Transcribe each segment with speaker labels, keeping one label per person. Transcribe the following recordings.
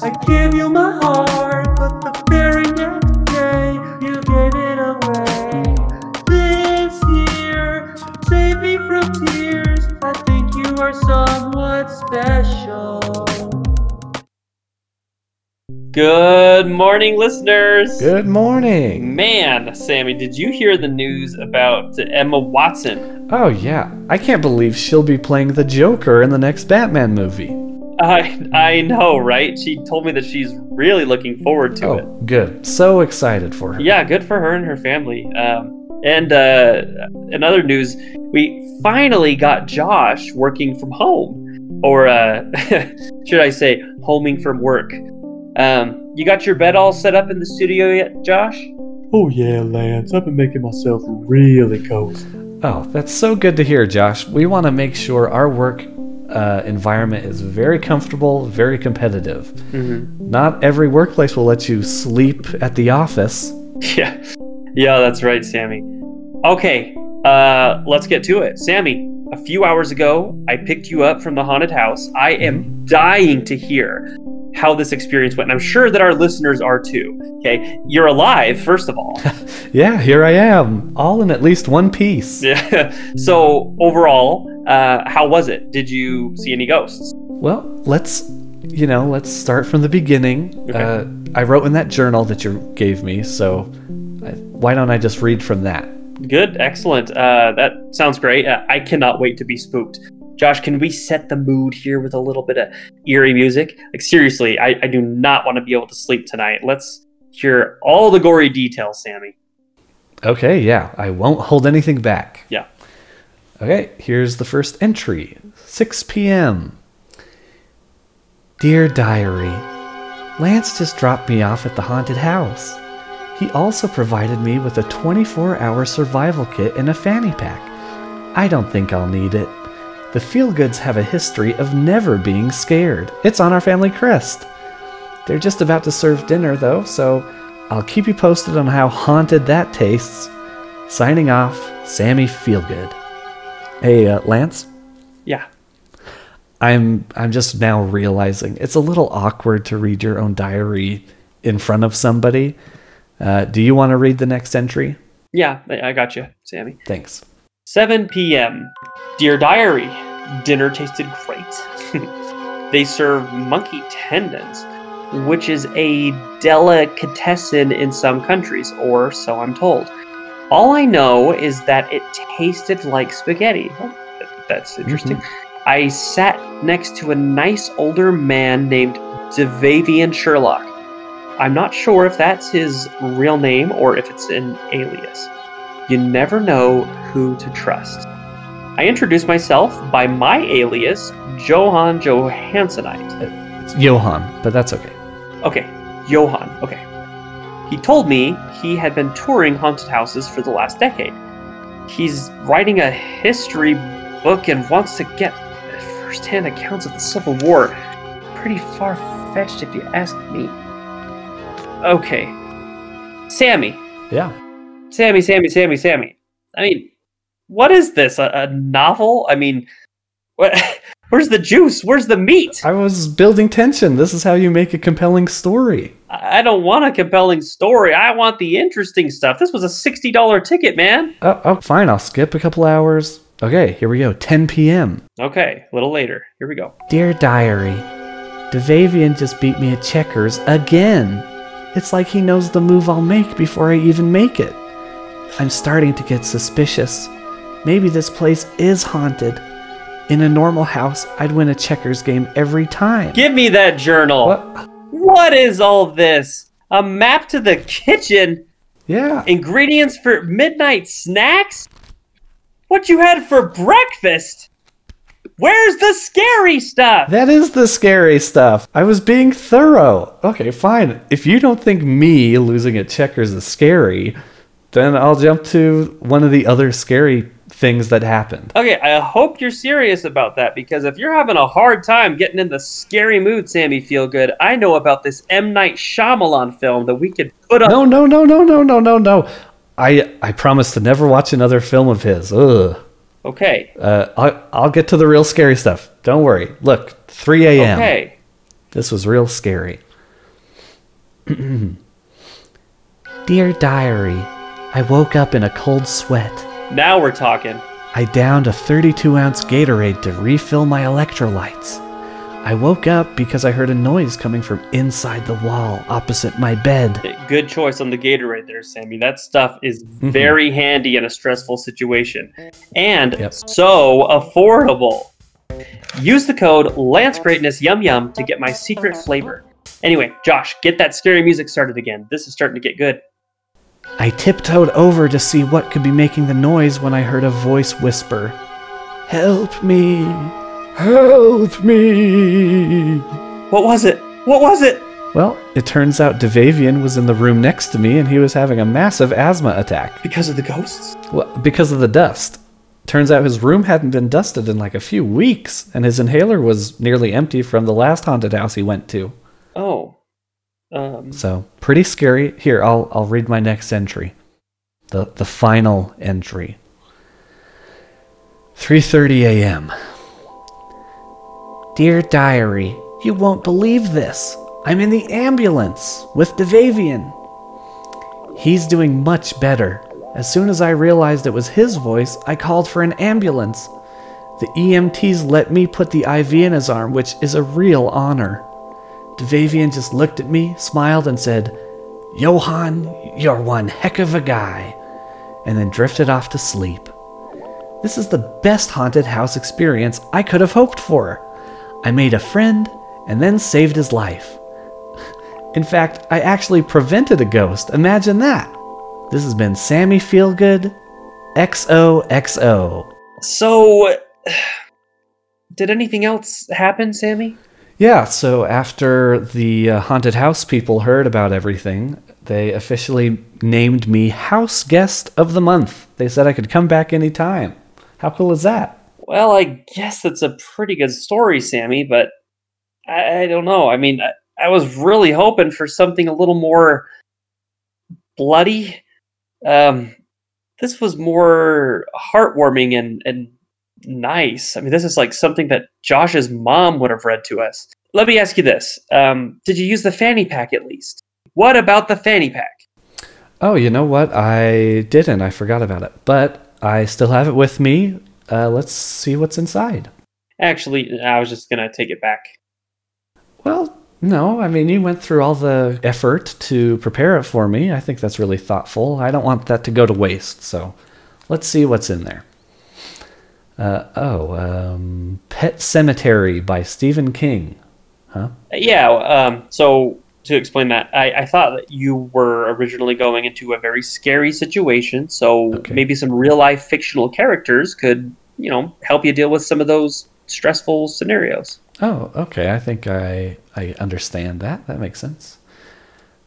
Speaker 1: I give you my heart, but the very next day you gave it away. This year, save me from tears. I think you are somewhat special.
Speaker 2: Good morning, listeners.
Speaker 3: Good morning.
Speaker 2: Man, Sammy, did you hear the news about Emma Watson?
Speaker 3: Oh, yeah. I can't believe she'll be playing the Joker in the next Batman movie.
Speaker 2: I I know, right? She told me that she's really looking forward to
Speaker 3: oh,
Speaker 2: it.
Speaker 3: good. So excited for her.
Speaker 2: Yeah, good for her and her family. Um, and uh, in other news, we finally got Josh working from home, or uh, should I say, homing from work. Um, you got your bed all set up in the studio yet, Josh?
Speaker 1: Oh yeah, Lance. I've been making myself really cozy.
Speaker 3: Oh, that's so good to hear, Josh. We want to make sure our work uh, environment is very comfortable, very competitive.
Speaker 2: Mm-hmm.
Speaker 3: Not every workplace will let you sleep at the office.
Speaker 2: Yeah, yeah, that's right, Sammy. Okay, uh, let's get to it, Sammy. A few hours ago, I picked you up from the haunted house. I am dying to hear how this experience went. And I'm sure that our listeners are too. Okay, you're alive, first of all.
Speaker 3: Yeah, here I am, all in at least one piece.
Speaker 2: yeah. So overall, uh, how was it? Did you see any ghosts?
Speaker 3: Well, let's, you know, let's start from the beginning.
Speaker 2: Okay.
Speaker 3: Uh, I wrote in that journal that you gave me, so I, why don't I just read from that?
Speaker 2: Good, excellent. Uh, that sounds great. Uh, I cannot wait to be spooked. Josh, can we set the mood here with a little bit of eerie music? Like, seriously, I, I do not want to be able to sleep tonight. Let's hear all the gory details, Sammy.
Speaker 3: Okay, yeah, I won't hold anything back.
Speaker 2: Yeah.
Speaker 3: Okay, here's the first entry 6 p.m. Dear Diary, Lance just dropped me off at the haunted house. He also provided me with a 24 hour survival kit and a fanny pack. I don't think I'll need it. The Feelgoods have a history of never being scared. It's on our family crest. They're just about to serve dinner, though, so I'll keep you posted on how haunted that tastes. Signing off, Sammy Feelgood. Hey, uh, Lance.
Speaker 2: Yeah.
Speaker 3: I'm I'm just now realizing it's a little awkward to read your own diary in front of somebody. Uh, do you want to read the next entry?
Speaker 2: Yeah, I I got you, Sammy.
Speaker 3: Thanks.
Speaker 2: 7 p.m. Dear Diary, dinner tasted great. they serve monkey tendons, which is a delicatessen in some countries, or so I'm told. All I know is that it tasted like spaghetti. Oh, th- that's mm-hmm. interesting. I sat next to a nice older man named Devavian Sherlock. I'm not sure if that's his real name or if it's an alias. You never know who to trust. I introduced myself by my alias, Johann Johanssonite.
Speaker 3: It's Johan, but that's okay.
Speaker 2: Okay, Johann, okay. He told me he had been touring haunted houses for the last decade. He's writing a history book and wants to get first hand accounts of the Civil War. Pretty far fetched if you ask me. Okay. Sammy.
Speaker 3: Yeah.
Speaker 2: Sammy, Sammy, Sammy, Sammy. I mean, what is this? A, a novel? I mean, what, where's the juice? Where's the meat?
Speaker 3: I was building tension. This is how you make a compelling story.
Speaker 2: I don't want a compelling story. I want the interesting stuff. This was a $60 ticket, man.
Speaker 3: Oh, oh, fine. I'll skip a couple hours. Okay, here we go. 10 p.m.
Speaker 2: Okay, a little later. Here we go.
Speaker 3: Dear Diary, Devavian just beat me at checkers again. It's like he knows the move I'll make before I even make it. I'm starting to get suspicious. Maybe this place is haunted. In a normal house, I'd win a checkers game every time.
Speaker 2: Give me that journal.
Speaker 3: What?
Speaker 2: What is all this? A map to the kitchen?
Speaker 3: Yeah.
Speaker 2: Ingredients for midnight snacks? What you had for breakfast? Where's the scary stuff?
Speaker 3: That is the scary stuff. I was being thorough. Okay, fine. If you don't think me losing at checkers is scary, then I'll jump to one of the other scary things that happened.
Speaker 2: Okay, I hope you're serious about that because if you're having a hard time getting in the scary mood, Sammy Feelgood, I know about this M. Night Shyamalan film that we could put on.
Speaker 3: No, no, no, no, no, no, no, no. I I promise to never watch another film of his. Ugh.
Speaker 2: Okay,
Speaker 3: Uh, I'll, I'll get to the real scary stuff. Don't worry. Look, 3 a.m.
Speaker 2: okay.
Speaker 3: This was real scary. Dear diary, I woke up in a cold sweat.
Speaker 2: Now we're talking.
Speaker 3: I downed a 32 ounce Gatorade to refill my electrolytes. I woke up because I heard a noise coming from inside the wall opposite my bed.
Speaker 2: Good choice on the Gatorade there, Sammy. That stuff is
Speaker 3: Mm-hmm.
Speaker 2: very handy in a stressful situation. And
Speaker 3: Yep.
Speaker 2: so affordable. Use the code Lance Greatness Yum Yum to get my secret flavor. Anyway, Josh, get that scary music started again. This is starting to get good.
Speaker 3: I tiptoed over to see what could be making the noise when I heard a voice whisper, Help me! Help me!
Speaker 2: What was it? What was it?
Speaker 3: Well, it turns out Devavian was in the room next to me and he was having a massive asthma attack.
Speaker 2: Because of the ghosts?
Speaker 3: Well, because of the dust. Turns out his room hadn't been dusted in like a few weeks, and his inhaler was nearly empty from the last haunted house he went to.
Speaker 2: Oh. Um,
Speaker 3: So pretty scary. Here, I'll I'll read my next entry. The the final entry. 3:30 a.m. Dear diary, you won't believe this. I'm in the ambulance with Devavian. He's doing much better. As soon as I realized it was his voice, I called for an ambulance. The EMTs let me put the IV in his arm, which is a real honor. Devavian just looked at me, smiled, and said, Johan, you're one heck of a guy, and then drifted off to sleep. This is the best haunted house experience I could have hoped for. I made a friend and then saved his life. In fact, I actually prevented a ghost. Imagine that. This has been Sammy Feelgood, XOXO.
Speaker 2: so, did anything else happen, Sammy?
Speaker 3: Yeah, so after the uh, haunted house people heard about everything, they officially named me house guest of the month. They said I could come back anytime. How cool is that?
Speaker 2: Well, I guess that's a pretty good story, Sammy, but I, I don't know. I mean, I, I was really hoping for something a little more bloody. Um, this was more heartwarming and, and nice. I mean, this is like something that Josh's mom would have read to us. Let me ask you this um, Did you use the fanny pack at least? What about the fanny pack?
Speaker 3: Oh, you know what? I didn't. I forgot about it. But I still have it with me. Uh, let's see what's inside.
Speaker 2: Actually, I was just going to take it back.
Speaker 3: Well, no, I mean, you went through all the effort to prepare it for me. I think that's really thoughtful. I don't want that to go to waste. So let's see what's in there. Uh, oh, um, Pet Sematary by Stephen King. Huh?
Speaker 2: Yeah. Um, so to explain that, I, I thought that you were originally going into a very scary situation. So
Speaker 3: Okay.
Speaker 2: maybe some real life fictional characters could, you know, help you deal with some of those stressful scenarios.
Speaker 3: Oh, okay. I think I I understand that. That makes sense.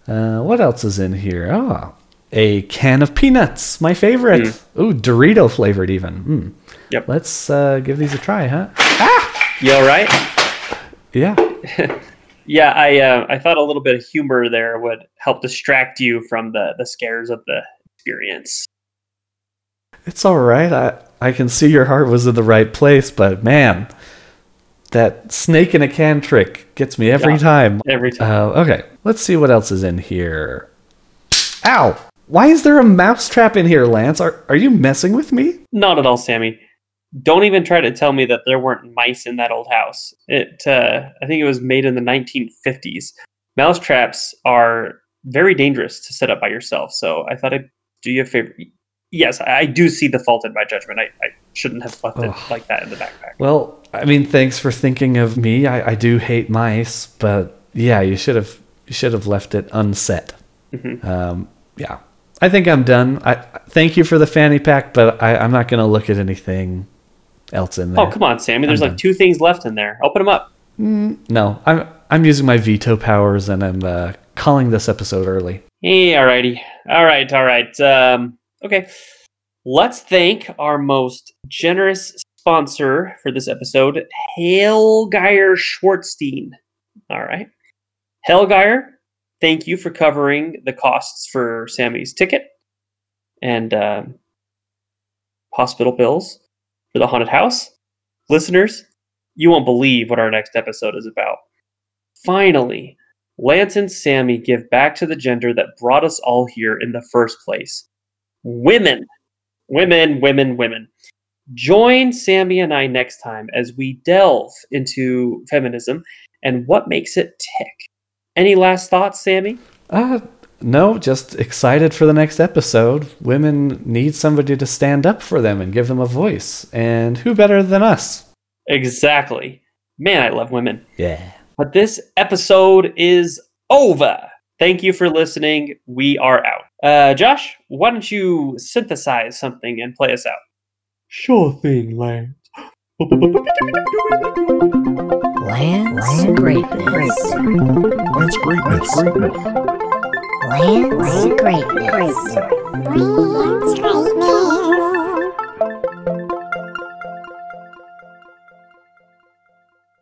Speaker 3: Uh, what else is in here? Oh, a can of peanuts, my favorite. Ooh, Dorito flavored even. Mm.
Speaker 2: Yep.
Speaker 3: Let's uh, give these a try, huh? Ah!
Speaker 2: You all right?
Speaker 3: Yeah.
Speaker 2: Yeah, I uh, I thought a little bit of humor there would help distract you from the the scares of the experience.
Speaker 3: It's all right. I I can see your heart was in the right place, but man, that snake in a can trick gets me every
Speaker 2: Yeah.
Speaker 3: time.
Speaker 2: Every time.
Speaker 3: Uh, okay, let's see what else is in here. Ow! Why is there a mouse trap in here, Lance? Are are you messing with me?
Speaker 2: Not at all, Sammy. Don't even try to tell me that there weren't mice in that old house. It, uh, I think it was made in the 1950s. Mouse traps are very dangerous to set up by yourself. So I thought I'd do you a favor. Yes, I do see the fault in my judgment. I, I shouldn't have left it like that in the backpack.
Speaker 3: Well, I mean, thanks for thinking of me. I, I do hate mice, but yeah, you should have you should have left it unset.
Speaker 2: Mhm.
Speaker 3: Um, yeah, I think I'm done. I thank you for the fanny pack, but I, I'm not going to look at anything else in there.
Speaker 2: Oh, come on, Sammy. There's
Speaker 3: I'm
Speaker 2: like two things left in there. Open them up.
Speaker 3: No, I'm I'm using my veto powers, and I'm uh, calling this episode early.
Speaker 2: Hey, alrighty. All right, all right. Um, okay. Let's thank our most generous sponsor for this episode, Helgeir Schwartzstein. All right. Helgeir, thank you for covering the costs for Sammy's ticket and um, hospital bills for the haunted house. Listeners, you won't believe what our next episode is about. Finally, Lance and Sammy give back to the gender that brought us all here in the first place women. Women, women, women. Join Sammy and I next time as we delve into feminism and what makes it tick. Any last thoughts, Sammy?
Speaker 3: Uh, no, just excited for the next episode. Women need somebody to stand up for them and give them a voice. And who better than us?
Speaker 2: Exactly. Man, I love women.
Speaker 3: Yeah.
Speaker 2: But this episode is over. Thank you for listening. We are out. Uh, Josh, why don't you synthesize something and play us out?
Speaker 1: Sure thing, Lance.
Speaker 4: Lance Greatness.
Speaker 5: Lance Greatness.
Speaker 4: Lance Greatness.
Speaker 6: Lance Greatness.